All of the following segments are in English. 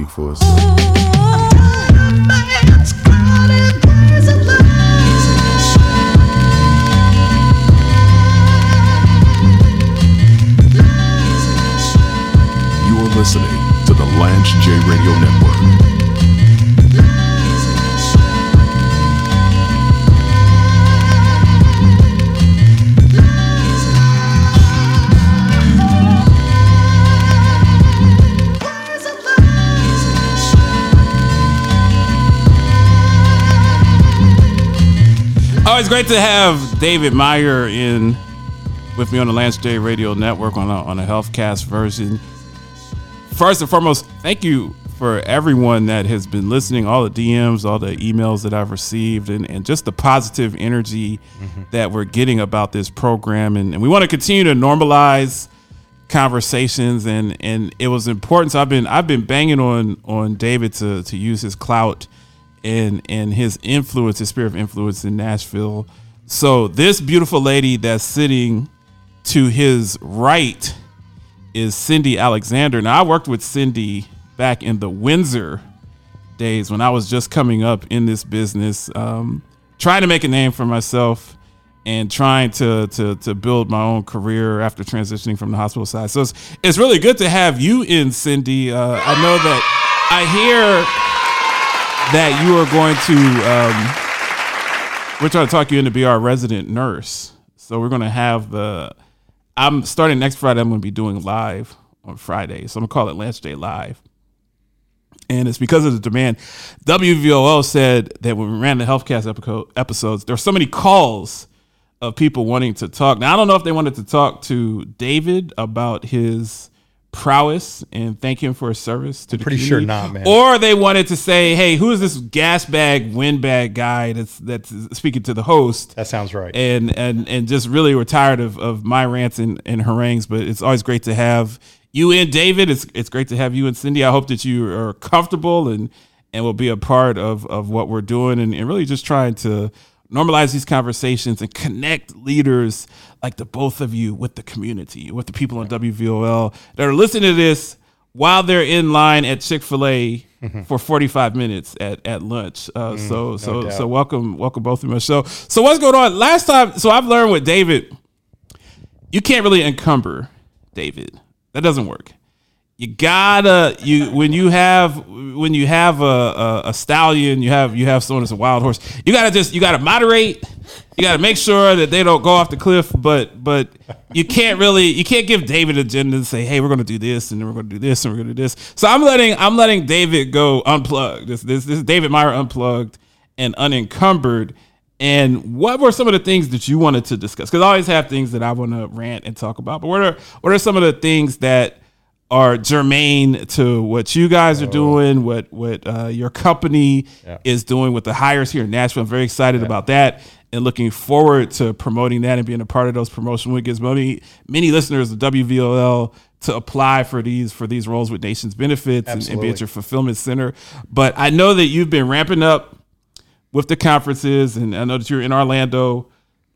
speak for us. You are listening to the Lance J Radio Network. Always great to have David Meyer in with me on the Lance J Radio Network on a, on a HealthCast version. First and foremost, thank you for everyone that has been listening, all the DMs, all the emails that I've received, and, and just the positive energy mm-hmm. that we're getting about this program. And, and we want to continue to normalize conversations and and it was important so I've been I've been banging on on David to to use his clout and and his influence his spirit of influence in Nashville so this beautiful lady that's sitting to his right is Cindy Alexander now I worked with Cindy back in the Windsor days when I was just coming up in this business um, trying to make a name for myself and trying to to to build my own career after transitioning from the hospital side. So it's it's really good to have you in, Cindy. Uh, I know that I hear that you are going to. Um, we're trying to talk you into be our resident nurse. So we're going to have the. I'm starting next Friday. I'm going to be doing live on Friday. So I'm going to call it Lance Day Live and it's because of the demand. WVOL said that when we ran the HealthCast episodes, there were so many calls of people wanting to talk. Now I don't know if they wanted to talk to David about his prowess and thank him for his service to the Pretty sure not, man. Or they wanted to say, "Hey, who is this gas bag, windbag guy that's that's speaking to the host?" That sounds right. and and and just really were tired of, of my rants and, and harangues. But it's always great to have you and David. It's it's great to have you and Cindy. I hope that you are comfortable and and will be a part of of what we're doing and, and really just trying to normalize these conversations and connect leaders like the both of you with the community, with the people on WVOL that are listening to this while they're in line at Chick Fil A for 45 minutes at, at lunch. Uh, so so doubt. so welcome welcome both of you. So so what's going on? Last time, so I've learned with David, you can't really encumber David. That doesn't work. You gotta you when you have when you have a, a, a stallion, you have you have someone that's a wild horse. You gotta just you gotta moderate. You gotta make sure that they don't go off the cliff. But but you can't really you can't give David an agenda and say, hey, we're gonna do this and then we're gonna do this and we're gonna do this. So I'm letting I'm letting David go unplugged. This this this is David Meyer unplugged and unencumbered. And what were some of the things that you wanted to discuss? Because I always have things that I want to rant and talk about. But what are what are some of the things that are germane to what you guys are doing, what what uh, your company is doing with the hires here in Nashville? I'm very excited about that and looking forward to promoting that and being a part of those promotion weekends. Many many listeners of WVOL to apply for these for these roles with Nations Benefits and, and be at your fulfillment center. But I know that you've been ramping up with the conferences, and I know that you're in Orlando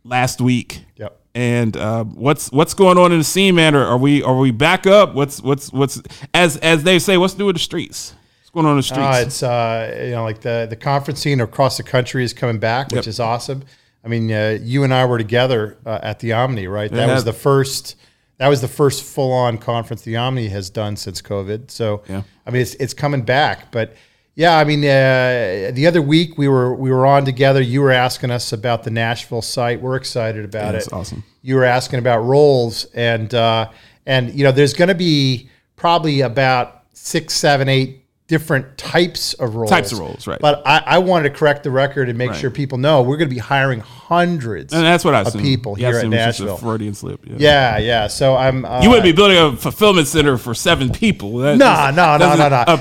last week. Yep. And uh, what's what's going on in the scene, man? Are, are we are we back up? What's what's what's as as they say? What's new with the streets? What's going on in the streets? Uh, it's uh, you know like the the conference scene across the country is coming back, which Yep. is awesome. I mean, uh, you and I were together uh, at the Omni, right? That Yeah. was the first. That was the first full on conference the Omni has done since COVID. So, Yeah. I mean, it's it's coming back, but. Yeah, I mean, uh, the other week we were we were on together. You were asking us about the Nashville site. We're excited about That's it. That's awesome. You were asking about roles, and uh, and you know, there's going to be probably about six, seven, eight different types of roles. Types of roles, right. But I, I wanted to correct the record and make Right. sure people know we're going to be hiring hundreds and that's what I of assume. people Yeah, here at assume it's just a Nashville. Freudian slip. Yeah. Yeah, yeah. So I'm. Uh, You wouldn't be building a fulfillment center for seven people. That- that's- no, no, that's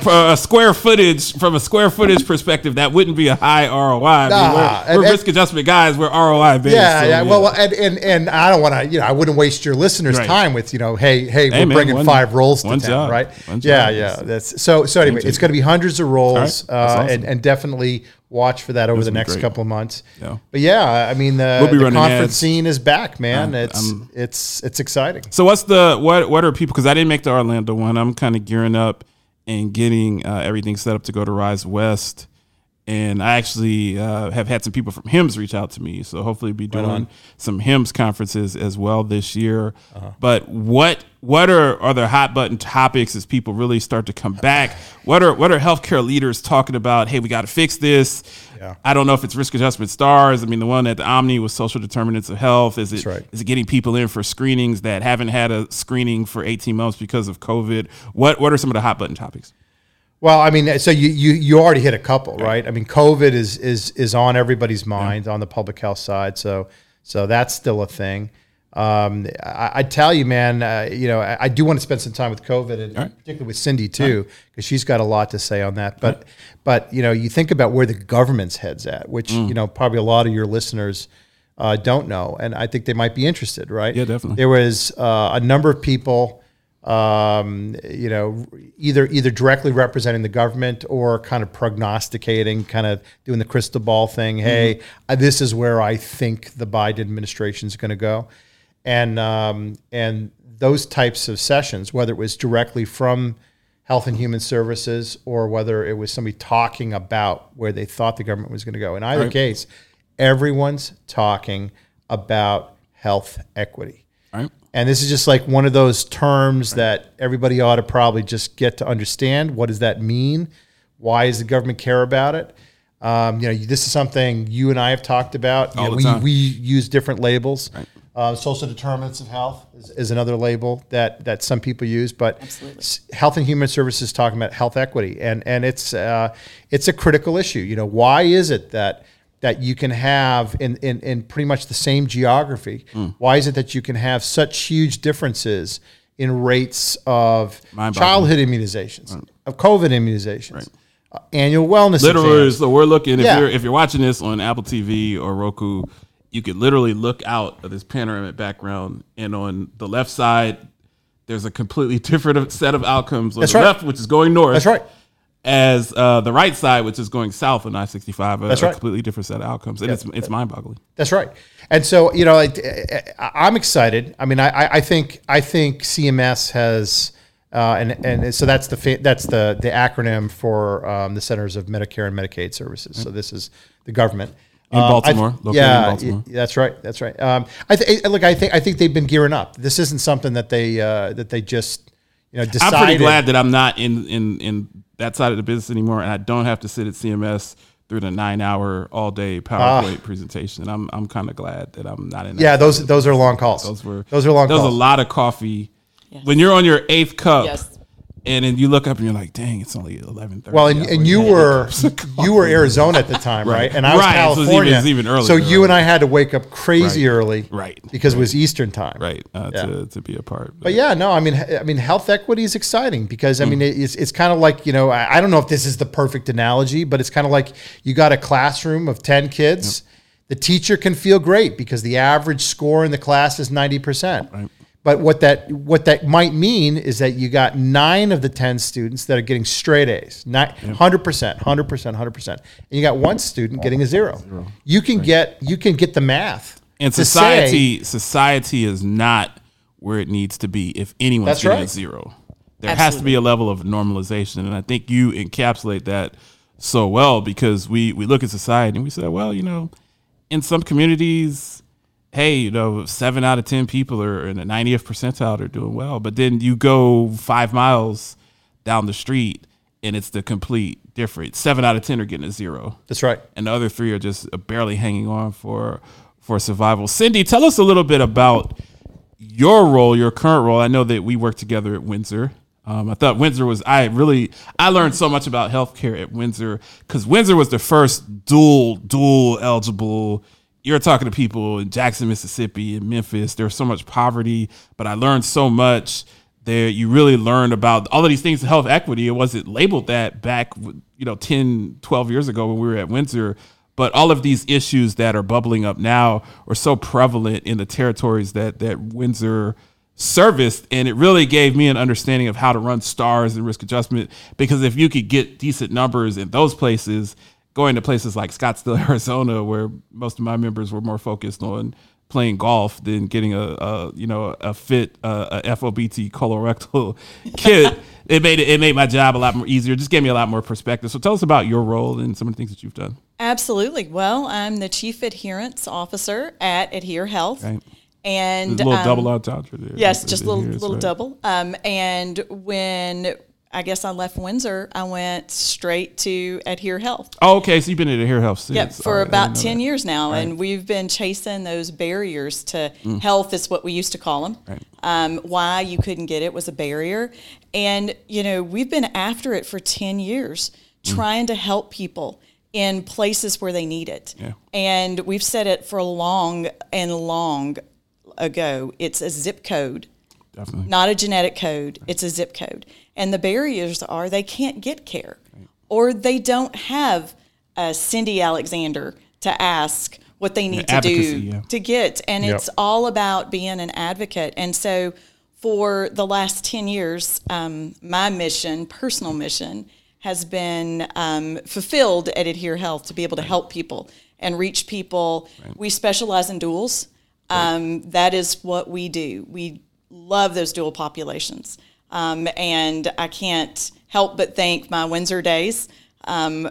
no, no. A, a square footage from a square footage perspective, that wouldn't be a high ROI. I mean, Nah, we're, and- we're and- risk adjustment guys. We're ROI based. Yeah, so, yeah. Well, and, and and I don't want to, you know, I wouldn't waste your listeners' Right. time with, you know, hey, hey, we're man, bringing one- five roles to town, job. right? One yeah, job. yeah. That's so. So anyway, it's going to be hundreds of roles, right. Uh, awesome. and and definitely watch for that over the next great. couple of months. Yeah. But yeah, I mean, the, We'll the conference ads. scene is back, man. It's I'm- it's it's exciting. So what's the what what are people? Because I didn't make the Orlando one. I'm kind of gearing up, and getting uh, everything set up to go to Rise West. And I actually uh, have had some people from HIMSS reach out to me, so hopefully be doing on. some HIMSS conferences as well this year. Uh-huh. But what what are other hot button topics as people really start to come back? What are what are healthcare leaders talking about? Hey, we got to fix this. Yeah. I don't know if it's risk adjustment stars. I mean, the one at the Omni was social determinants of health. Is it is right. it getting people in for screenings that haven't had a screening for 18 months because of COVID? What what are some of the hot button topics? Well, I mean, so you you you already hit a couple, right? I mean, COVID is is is on everybody's mind on the public health side, so so that's still a thing. Um, I, I tell you, man, uh, you know, I, I do want to spend some time with COVID, and right. particularly with Cindy too, because she's got a lot to say on that. But but you know, you think about where the government's heads at, which Mm. you know probably a lot of your listeners uh, don't know, and I think they might be interested, right? Yeah, definitely. There was uh, a number of people um, you know, either either directly representing the government or kind of prognosticating, kind of doing the crystal ball thing. Hey, uh, this is where I think the Biden administration is going to go, and um, and those types of sessions, whether it was directly from Health and Human Services or whether it was somebody talking about where they thought the government was going to go. In either Right. case, everyone's talking about health equity. Right. And this is just like one of those terms that everybody ought to probably just get to understand. What does that mean? Why does the government care about it? Um, you know, this is something you and I have talked about. You know, the we, time. we use different labels. Uh, social determinants of health is, is another label that, that some people use, but s- Health and Human Services talking about health equity, and and it's uh, it's a critical issue. You know, why is it that that you can have in, in, in pretty much the same geography. Hmm. Why is it that you can have such huge differences in rates of childhood immunizations, of COVID immunizations, uh, annual wellness Literally, exams? so we're looking. If Yeah. you're if you're watching this on Apple TV or Roku, you could literally look out of this panoramic background, and on the left side, there's a completely different set of outcomes. On That's the right. left, which is going north. That's right. As uh, the right side, which is going south on I-65, a, That's a right. completely different set of outcomes, and it's it's mind-boggling. That's right. And so, you know, I, I- I'm excited. I mean, I, I- I think I think CMS has, uh, and and so that's the that's the the acronym for um, the Centers of Medicare and Medicaid Services. So this is the government. In Um, th- Baltimore, in yeah, Baltimore. y- that's right. That's right. Um, I th- look, I think I think they've been gearing up. This isn't something that they uh, that they just you know decided. I'm pretty glad that I'm not in in in that side of the business anymore, and I don't have to sit at CMS through the nine hour all day PowerPoint presentation. I'm I'm kind of glad that I'm not in. That Ah. Yeah, those those are long calls. Those were those are long Those calls. a lot of coffee. When you're on your eighth cup, Yes. And then you look up and you're like, "Dang, it's only eleven thirty. Well, and, and you were you were Arizona at the time, right? And I was Right, so it was even- California. it was even earlier, So you right. and I had to wake up crazy early, Right, Because it was Eastern time, right uh, Yeah. to to be a part. But yeah, no, I mean, I mean, health equity is exciting because Hmm. I mean, it's it's kind of like you know, I, I don't know if this is the perfect analogy, but it's kind of like you got a classroom of ten kids. The teacher can feel great because the average score in the class is ninety percent. Right. But what that what that might mean is that you got nine of the ten students that are getting straight A's, hundred percent, hundred percent, hundred percent, and you got one student getting a zero. You can get you can get the math. and to say- society society is not where it needs to be if anyone's getting right. a zero. There has to be a level of normalization, and I think you encapsulate that so well because we we look at society and we say, well, you know, in some communities, hey, you know, seven out of ten people are in the 90th percentile are doing well, but then you go five miles down the street and it's the complete difference. Seven out of ten are getting a zero That's right. and the other three are just barely hanging on for for survival. Cindy, tell us a little bit about your role, your current role. I know that we work together at Windsor. Um, I thought Windsor was. I really I learned so much about healthcare at Windsor because Windsor was the first dual dual eligible. You're talking to people in Jackson, Mississippi, and Memphis. There's so much poverty, but I learned so much there. You really learned about all of these things. Health equity. It wasn't labeled that back, you know, 10, 12 years ago when we were at Windsor. But all of these issues that are bubbling up now are so prevalent in the territories that that Windsor serviced, and it really gave me an understanding of how to run stars and risk adjustment. Because if you could get decent numbers in those places, going to places like Scottsdale, Arizona, where most of my members were more focused on playing golf than getting a, a you know a fit uh, a FOBT colorectal kit. it made it, it made my job a lot more easier. Just gave me a lot more perspective. So tell us about your role and some of the things that you've done. Absolutely. Well, I'm the chief adherence officer at Adhere Health. Right. And a little um, double entendre there. Yes, just a little little right. double. Um, and when I guess I left Windsor, I went straight to Adhere Health. Oh, okay. So you've been at Adhere Health since. Yep, for right, about 10 that. years now. And we've been chasing those barriers to health, is what we used to call them. Right. Um, why you couldn't get it was a barrier. And, you know, we've been after it for 10 years, trying to help people in places where they need it. Yeah. And we've said it for long and long ago. It's a zip code Definitely. not a genetic code, it's a zip code. And the barriers are they can't get care or they don't have a Cindy Alexander to ask what they need to advocacy, do yeah. to get. And Yep. it's all about being an advocate. And so for the last 10 years, um, my mission, personal mission, has been um, fulfilled at Adhere Health to be able to help people and reach people. We specialize in duels. Um, that is what we do. We love those dual populations. Um, and I can't help but thank my Windsor days um,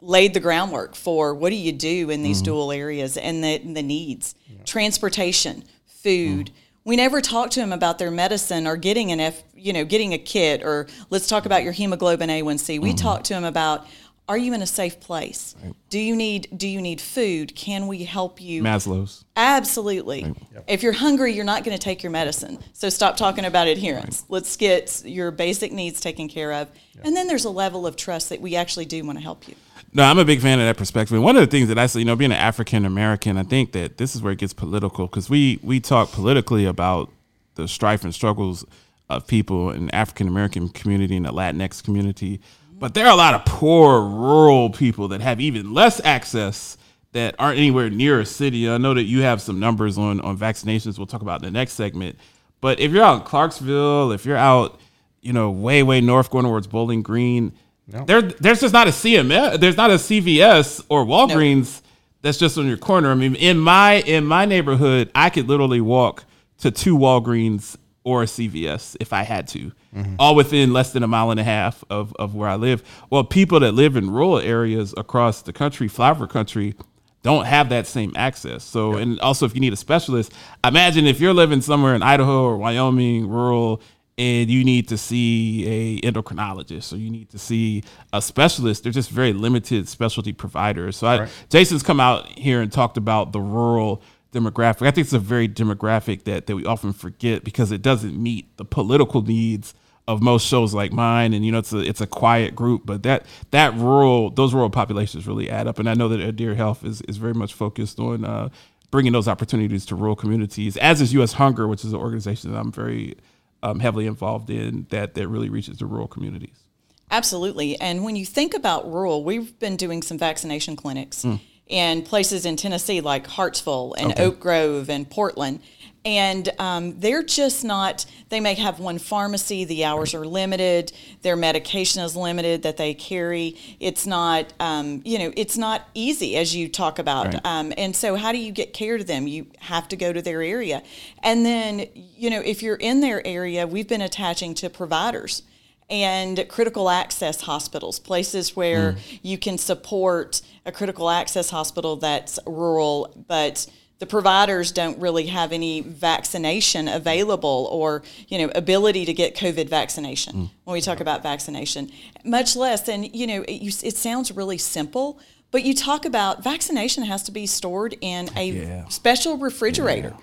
laid the groundwork for what do you do in these dual areas and the, the needs. Transportation food. We never talk to them about their medicine or getting an F, you know getting a kit or let's talk about your hemoglobin A1C we talk to them about are you in a safe place do you need do you need food can we help you Maslow's. Absolutely. If you're hungry, you're not going to take your medicine. So stop talking about adherence. Let's get your basic needs taken care of. And then there's a level of trust that we actually do want to help you. No, I'm a big fan of that perspective. And one of the things that I say, you know, being an African American, I think that this is where it gets political because we we talk politically about the strife and struggles of people in the African American community and the Latinx community, but there are a lot of poor rural people that have even less access that aren't anywhere near a city. I know that you have some numbers on on vaccinations. We'll talk about in the next segment. But if you're out in Clarksville, if you're out, you know, way way north going towards Bowling Green, there there's just not a CMS, there's not a CVS or Walgreens that's just on your corner. I mean, in my in my neighborhood, I could literally walk to two Walgreens or a CVS if I had to, all within less than a mile and a half of, of where I live. Well, people that live in rural areas across the country, flyover country, don't have that same access. So, and also if you need a specialist, imagine if you're living somewhere in Idaho or Wyoming, rural, and you need to see a endocrinologist or you need to see a specialist. They're just very limited specialty providers. So, I, Jason's come out here and talked about the rural demographic. I think it's a very demographic that that we often forget because it doesn't meet the political needs of most shows like mine and you know it's a it's a quiet group but that that rural those rural populations really add up and i know that Adhere health is, is very much focused on uh, bringing those opportunities to rural communities as is us hunger which is an organization that i'm very um, heavily involved in that that really reaches the rural communities Absolutely. And when you think about rural, we've been doing some vaccination clinics in places in Tennessee like Hartsville and Oak Grove and Portland. And um, they're just not, they may have one pharmacy, the hours are limited, their medication is limited that they carry. It's not, um, you know, it's not easy as you talk about. Right. Um, and so, how do you get care to them? You have to go to their area. And then, you know, if you're in their area, we've been attaching to providers and critical access hospitals, places where hmm. you can support a critical access hospital that's rural, but the providers don't really have any vaccination available or you know ability to get COVID vaccination hmm. when we talk about vaccination, much less. And you know it, you, it sounds really simple, but you talk about vaccination has to be stored in a Yeah. special refrigerator.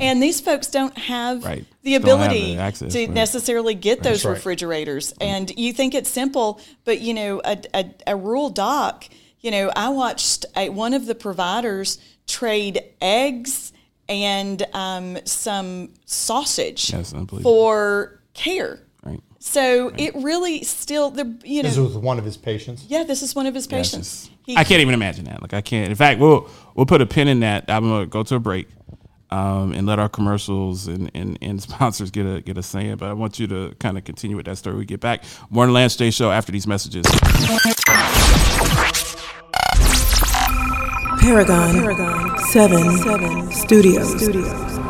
And these folks don't have Right. the Don't have ability the access, to right. necessarily get those right. refrigerators. And you think it's simple, but you know, a, a, a rural doc, you know, I watched a, one of the providers trade eggs and um, some sausage That's unbelievable. for care. right So it really still the you know This was one of his patients. yeah this is one of his It's patients. just- He- I can't even imagine that. Like I can't. In fact, we'll we'll put a pin in that. I'm gonna go to a break, um, and let our commercials and, and, and sponsors get a get a say in. But I want you to kind of continue with that story. We get back more on the Lance J Show after these messages. Paragon, Paragon 7, 7 Studios. Studios.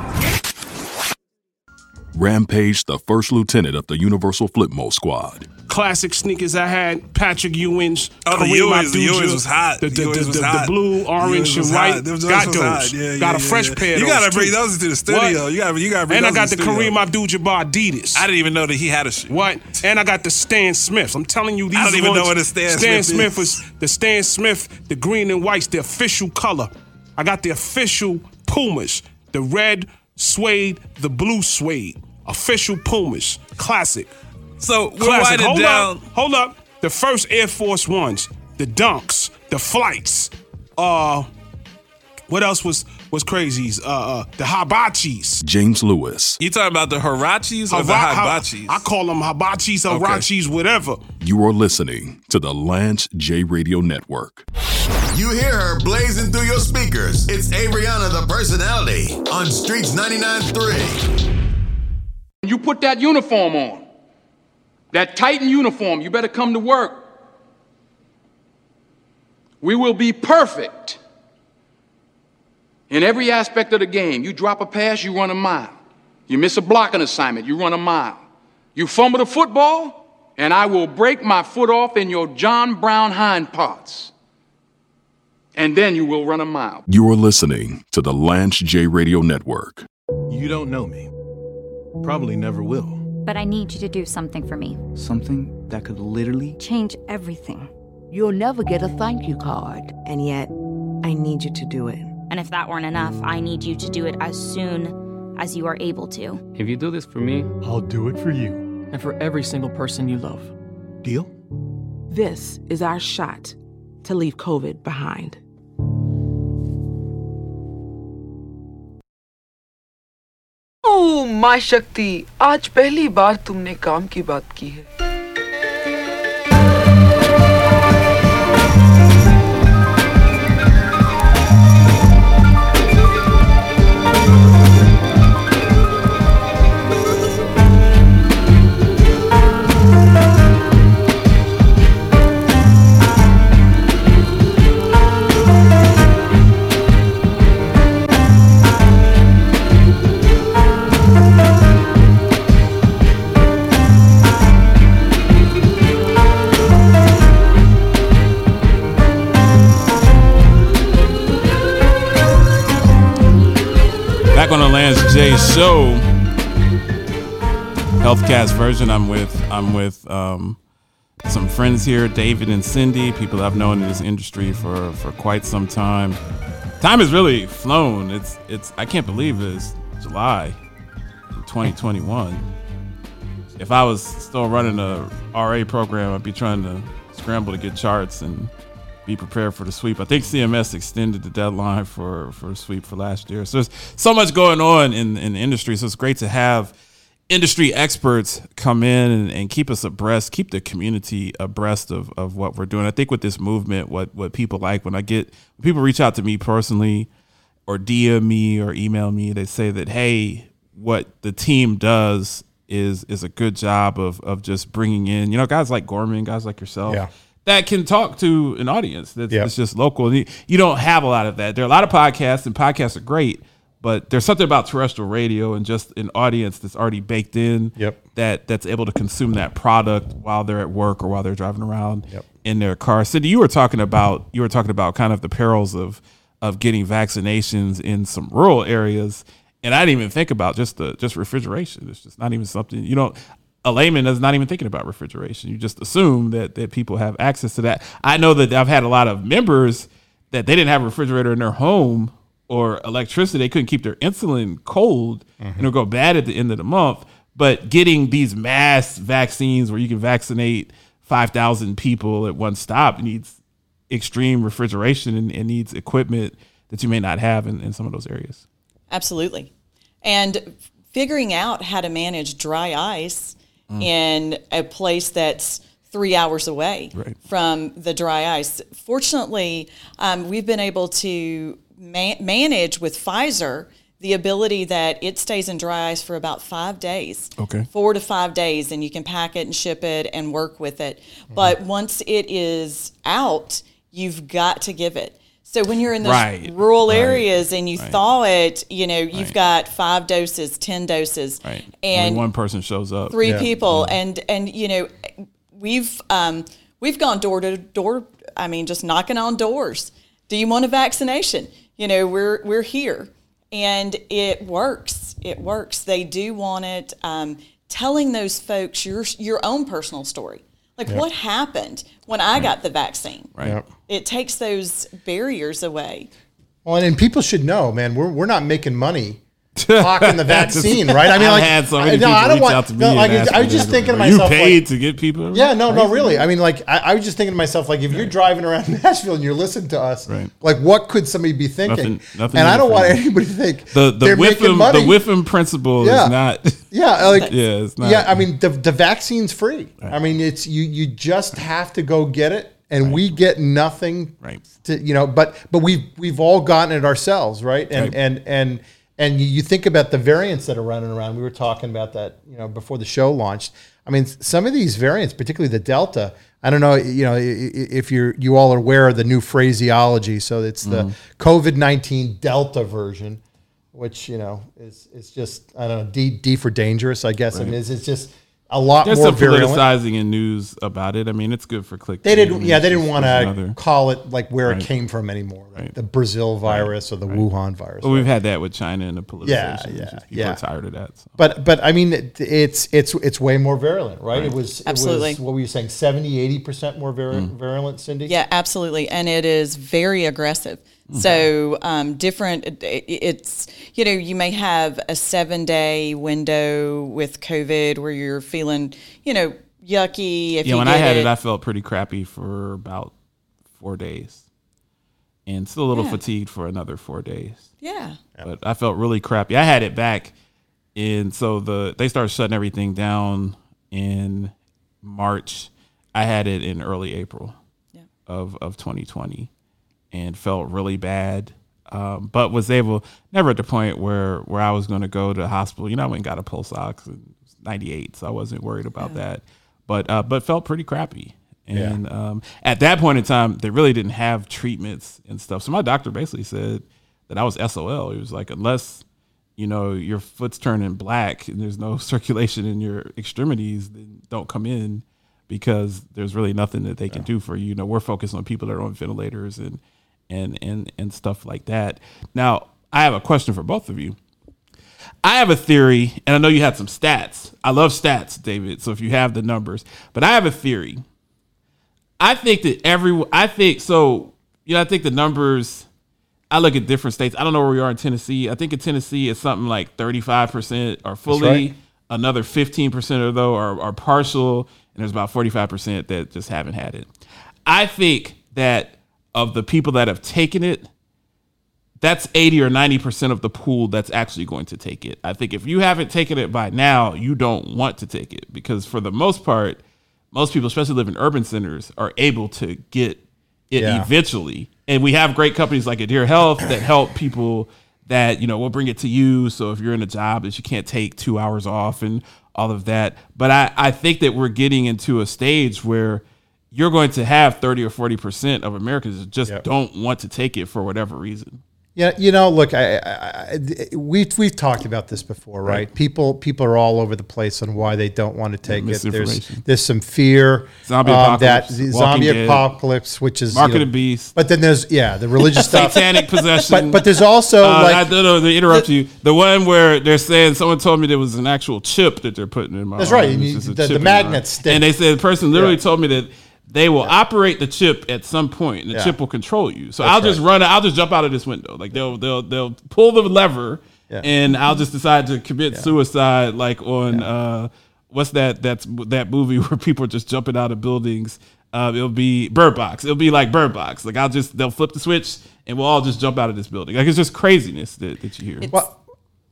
Rampage, the first lieutenant of the Universal Flipmode Squad. Classic sneakers I had, Patrick Ewing's. Oh, the Kareem Ewings, the Abdul-Jabbar, Ewings was hot. The, The the, the, the, the blue, orange, Ewings and white. hot. Got those. hot. Yeah, got yeah, a fresh yeah. pair You gotta bring those into the studio. You gotta- you gotta bring And I got the the studio. Kareem Abdul-Jabbar Adidas. I didn't even know that he had a shoe. What? And I got the Stan Smiths. I'm telling you, these I don't even ones- know what a Stan Stan Smith Smith was the Stan Smith, the green and white's the official color. I got the official Pumas, the red suede, the blue suede, official Pumas, classic. So we're Classic. Hold down. up, hold up. The first Air Force Ones, the Dunks, the Flights. Uh, what else was was crazies? Uh, uh the Hibachis. James Lewis. You talking about the Hirachis or the Hiba- Hibachis? I call them Hibachis, Okay. Whatever. You are listening to the Lance J Radio Network. You hear her blazing through your speakers. It's Ariana the personality on Streets 99.3. When you put that uniform on, that Titan uniform, you better come to work. We will be perfect in every aspect of the game. You drop a pass, you run a mile. You miss a blocking assignment, you run a mile. You fumble the football, and I will break my foot off in your John Brown hind parts. And then you will run a mile. You are listening to the Lance J Radio Network. You don't know me. Probably never will. But I need you to do something for me. Something that could literally Change everything. You'll never get a thank you card. And yet, I need you to do it. And if that weren't enough, I need you to do it as soon as you are able to. If you do this for me, I'll do it for you. and for every single person you love. Deal? This is our shot to leave COVID behind. माँ शक्ति आज पहली बार तुमने काम की बात की है। Healthcast version. I'm with I'm with um, some friends here, David and Cindy, people I've known in this industry for for quite some time. Time has really flown. It's it's I can't believe it's July 2021. If I was still running a RA program, I'd be trying to scramble to get charts and be prepared for the sweep. I think CMS extended the deadline for for sweep for last year. So there's so much going on in, in the industry. So it's great to have industry experts come in and, and keep us abreast, keep the community abreast of, of what we're doing. I think with this movement, what what people like when I get people reach out to me personally or DM me or email me, they say that hey, what the team does is is a good job of of just bringing in you know guys like Gorman, guys like yourself Yeah. that can talk to an audience that's, Yeah. that's just local. You don't have a lot of that. There are a lot of podcasts, and podcasts are great, but there's something about terrestrial radio and just an audience that's already baked in. Yep. That that's able to consume that product while they're at work or while they're driving around Yep. in their car. Cindy, you were talking about you were talking about kind of the perils of of getting vaccinations in some rural areas. And I didn't even think about just the just refrigeration. It's just not even something you don't a layman is not even thinking about refrigeration. You just assume that that people have access to that. I know that I've had a lot of members that they didn't have a refrigerator in their home or electricity. They couldn't keep their insulin cold and it'll go bad at the end of the month. But getting these mass vaccines where you can vaccinate five thousand people at one stop needs extreme refrigeration and, and needs equipment that you may not have in, in some of those areas. Absolutely. And figuring out how to manage dry ice in a place that's three hours away Right. from the dry ice. Fortunately, um, we've been able to ma- manage with Pfizer the ability that it stays in dry ice for about five days. Okay. Four to five days, and you can pack it and ship it and work with it. But once it is out, you've got to give it. So when you're in those Right, rural right, areas and you right. thaw it, you know, you've Right. got five doses, ten doses, Right. and Only one person shows up. three Yeah. people, and and you know, we've um, we've gone door to door. I mean, just knocking on doors. Do you want a vaccination? You know, we're we're here, and it works. It works. They do want it. Um, telling those folks your your own personal story, like Yep. what happened when I got the vaccine. Right. Yep. It takes those barriers away. Well, and, and people should know, man, we're, we're not making money talking the vaccine, right? I mean, like, I- no, I don't want. out to me no, like, I was just thinking to Are you paid like, to get people? Yeah, no, no, really. I mean, like, I, I was just thinking to myself, like, if you're driving around Nashville and you're listening to us, Right. like, what could somebody be thinking? Nothing- nothing and I don't want anybody to think The the WIIFM the WIIFM principle Yeah. is not. Yeah, like yeah, it's not. Yeah, I mean the the vaccine's free. I mean it's you you just have to go get it, and we get nothing. Right. To you know, but but we've we've all gotten it ourselves, right? And Right. and and and you, you think about the variants that are running around. We were talking about that, you know, before the show launched. I mean, some of these variants, particularly the Delta. I don't know, you know, if you're you all are aware of the new phraseology. So it's the Mhm. COVID nineteen Delta version which you know is is just I don't know D D for dangerous I guess I mean it's, it's just a lot There's more some virulent. politicizing in news about it. I mean, it's good for click. They didn't yeah they didn't want to call it like where Right. it came from anymore like Right. the Brazil virus or the Right. Wuhan virus. Well, we've had that with China and the politicization. Yeah, yeah, just people yeah. are tired of that. so. But but I mean it, it's it's it's way more virulent, right? Right. It was it Absolutely. was, what were you saying 70 80 percent more vir- Mm. virulent, Cindy? Yeah, absolutely, and it is very aggressive. Mm-hmm. So um, different. it- it- It's you know you may have a seven day window with COVID where you're feeling you know yucky. If yeah, when get I had it, it, I felt pretty crappy for about four days, and still a little Yeah. fatigued for another four days. yeah. But I felt really crappy. I had it back, and so the they started shutting everything down in March. I had it in early April of of 2020, and felt really bad. Um, but was able never at the point where where I was going to go to the hospital. You know, I went and got a pulse ox in '98, so I wasn't worried about that. But uh, but felt pretty crappy. Yeah. And um, at that point in time, they really didn't have treatments and stuff. So my doctor basically said that I was SOL. He was like, unless you know your foot's turning black and there's no circulation in your extremities, then don't come in because there's really nothing that they can do for you. You know, we're focused on people that are on ventilators and and and and stuff like that. Now, I have a question for both of you. I have a theory, and I know you had some stats. I love stats, David. So if you have the numbers, but I have a theory. I think that every, I think so. You know, I think the numbers. I look at different states. I don't know where we are in Tennessee. I think in Tennessee it's something like thirty-five percent are fully. right. Another fifteen percent or though are, are partial, and there's about forty-five percent that just haven't had it. I think that of the people that have taken it, that's 80 or 90% of the pool that's actually going to take it. I think if you haven't taken it by now, you don't want to take it because for the most part, most people, especially live in urban centers, are able to get it Yeah. eventually. And we have great companies like Adhere Health that help people that, you know, will bring it to you. So if you're in a job that you can't take two hours off and all of that. But I, I think that we're getting into a stage where you're going to have 30 or 40% of Americans that just don't want to take it for whatever reason. Yeah, you know, look, I, I, I, we've we've talked about this before, right? Right. People people are all over the place on why they don't want to take it. There's there's some fear, Zombie um, that the zombie Dead, apocalypse, which is Mark you of know, the Beast. But then there's yeah, the religious stuff, Satanic possession. But but there's also Uh, like I don't know to interrupt you. The one where they're saying someone told me there was an actual chip that they're putting in my That's arm. right, and you- the- the chip in my arm. magnets. And they said the person literally Yeah. told me that they will operate the chip at some point, and the Yeah. chip will control you. So That's I'll just right. run. I'll just jump out of this window. Like they'll they'll they'll pull the lever, Yeah. and I'll just decide to commit suicide. Like on uh, what's that? That's that movie where people are just jumping out of buildings. Uh, it'll be Bird Box. It'll be like Bird Box. Like I'll just they'll flip the switch and we'll all just jump out of this building. Like it's just craziness that, that you hear. well,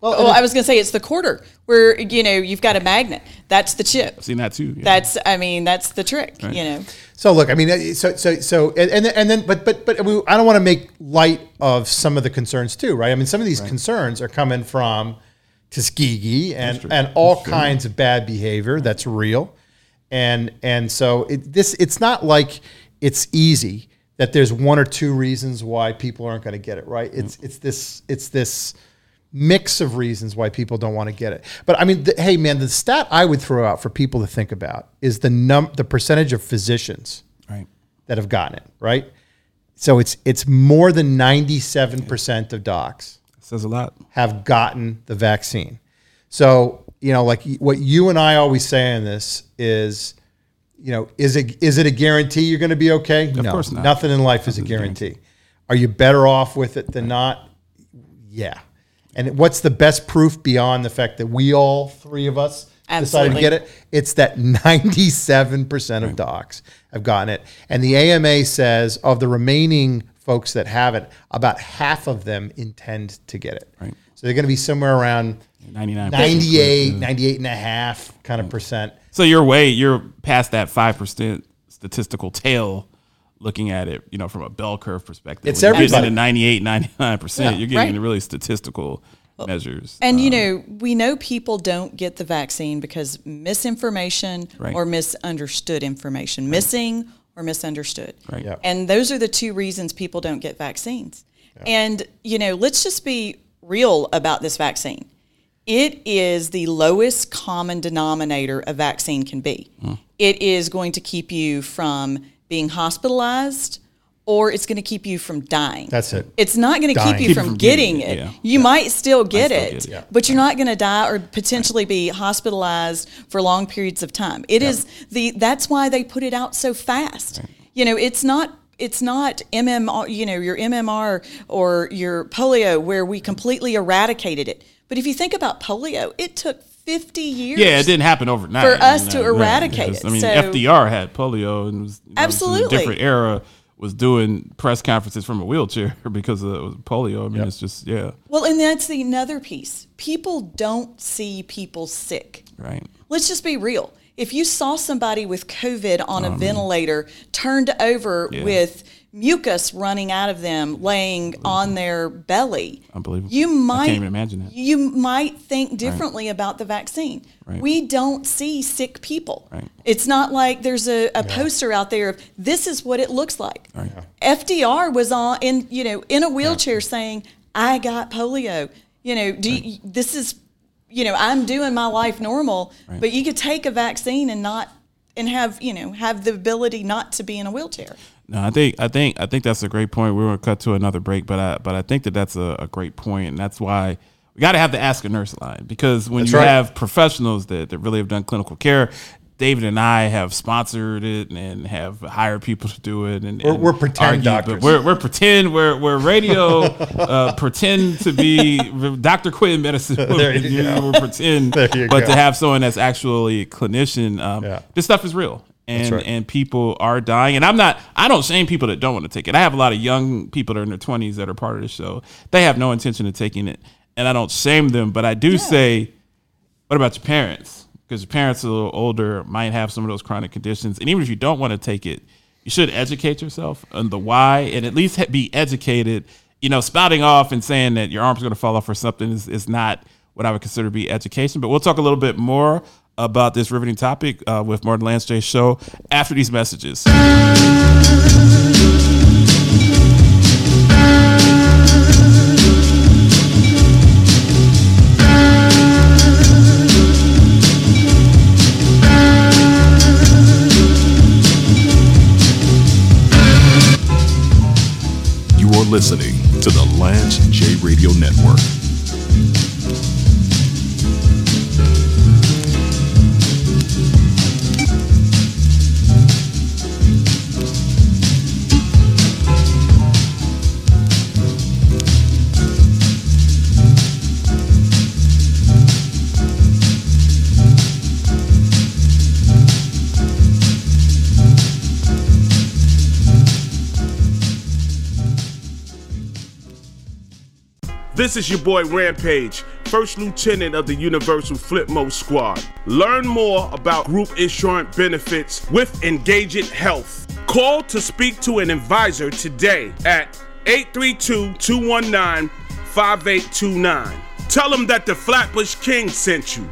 Well, I was going to say it's the quarter where you know you've got a magnet. That's the chip. I've seen that too. yeah. That's I mean that's the trick. Right. You know. So look, I mean, uh, so so so, and and then, and but but but we, I don't want to make light of some of the concerns too, right? I mean, some of these concerns are coming from Tuskegee and and all That's true. kinds of bad behavior that's real, and and so it, this it's not like it's easy that there's one or two reasons why people aren't going to get it right. It's it's this it's this mix of reasons why people don't want to get it. But I mean, the, hey man, the stat I would throw out for people to think about is the num the percentage of physicians Right. that have gotten it right. So it's it's more than ninety seven percent of docs Says a lot. have gotten the vaccine. So, you know, like what you and I always say in this is, you know, is it is it a guarantee you're going to be okay? Of no, course not. nothing in life is a guarantee. Are you better off with it than not? Yeah. And what's the best proof beyond the fact that we all three of us decided to get it? It's that 97% of docs have gotten it. And the AMA says of the remaining folks that have it, about half of them intend to get it. Right. So they're going to be somewhere around 99%. 98, 98 and a half kind of percent. So you're way you're past that five percent statistical tail looking at it, you know, from a bell curve perspective. It's When you're getting everybody. into 98, 99 percent. Yeah, You're getting right. really statistical measures. And you Um, know, we know people don't get the vaccine because misinformation Right. or misunderstood information, missing or misunderstood. Right. Yeah. And those are the two reasons people don't get vaccines. And you know, let's just be real about this vaccine. It is the lowest common denominator a vaccine can be. It is going to keep you from being hospitalized or it's going to keep you from dying. That's it. It's not going to keep Dying. you Keep from, from getting, getting it, it. yeah. You might still get still it, get it. Yeah. but you're not going to die or potentially be hospitalized for long periods of time. It is the that's why they put it out so fast. You know, it's not it's not MMR, you know, your MMR or your polio where we completely eradicated it. But if you think about polio, it took 50 years. Yeah, it didn't happen overnight. For us to you know, right, eradicate because, it. I mean, So- FDR had polio and was you know, was in Absolutely. a different era. Was doing press conferences from a wheelchair because uh, of polio. I mean, it's just yeah, Well, and that's the another piece. People don't see people sick. right. Let's just be real. If you saw somebody with COVID on a ventilator turned over Yeah. with mucus running out of them, laying on their belly, Unbelievable. you I might can't even imagine that. You might think differently about the vaccine. Right. We don't see sick people. Right. It's not like there's a, a poster out there of this is what it looks like. Right. FDR was on in you know in a wheelchair saying, "I got polio." You know, do you, this is you know I'm doing my life normal, Right. but you could take a vaccine and not and have you know have the ability not to be in a wheelchair. No, I think I think I think that's a great point. We're gonna cut to another break, but I but I think that that's a, a great point, and that's why we got to have the ask a nurse line because when That's you right. have professionals that, that really have done clinical care. David and I have sponsored it and have hired people to do it, and We're- and we're pretend argue, doctors. We're, we're pretend we're we're radio uh, pretend to be Dr. Quinn medicine. There you go. We're pretend, There you but go. to have someone that's actually a clinician, um, Yeah. this stuff is real and right. and people are dying. And I'm not I don't shame people that don't want to take it. I have a lot of young people that are in their 20s that are part of the show. They have no intention of taking it, and I don't shame them. But I do say, what about your parents? Because your parents are a little older, might have some of those chronic conditions, and even if you don't want to take it, you should educate yourself on the why, and at least be educated. You know, spouting off and saying that your arm's going to fall off or something is, is not what I would consider to be education. But we'll talk a little bit more about this riveting topic uh, with Martin Lance show after these messages. You are listening to the Lance J Radio Network. This is your boy Rampage, First Lieutenant of the Universal Flipmode Squad. Learn more about group insurance benefits with Engagement Health. Call to speak to an advisor today at 832 219 5829. Tell them that the Flatbush King sent you.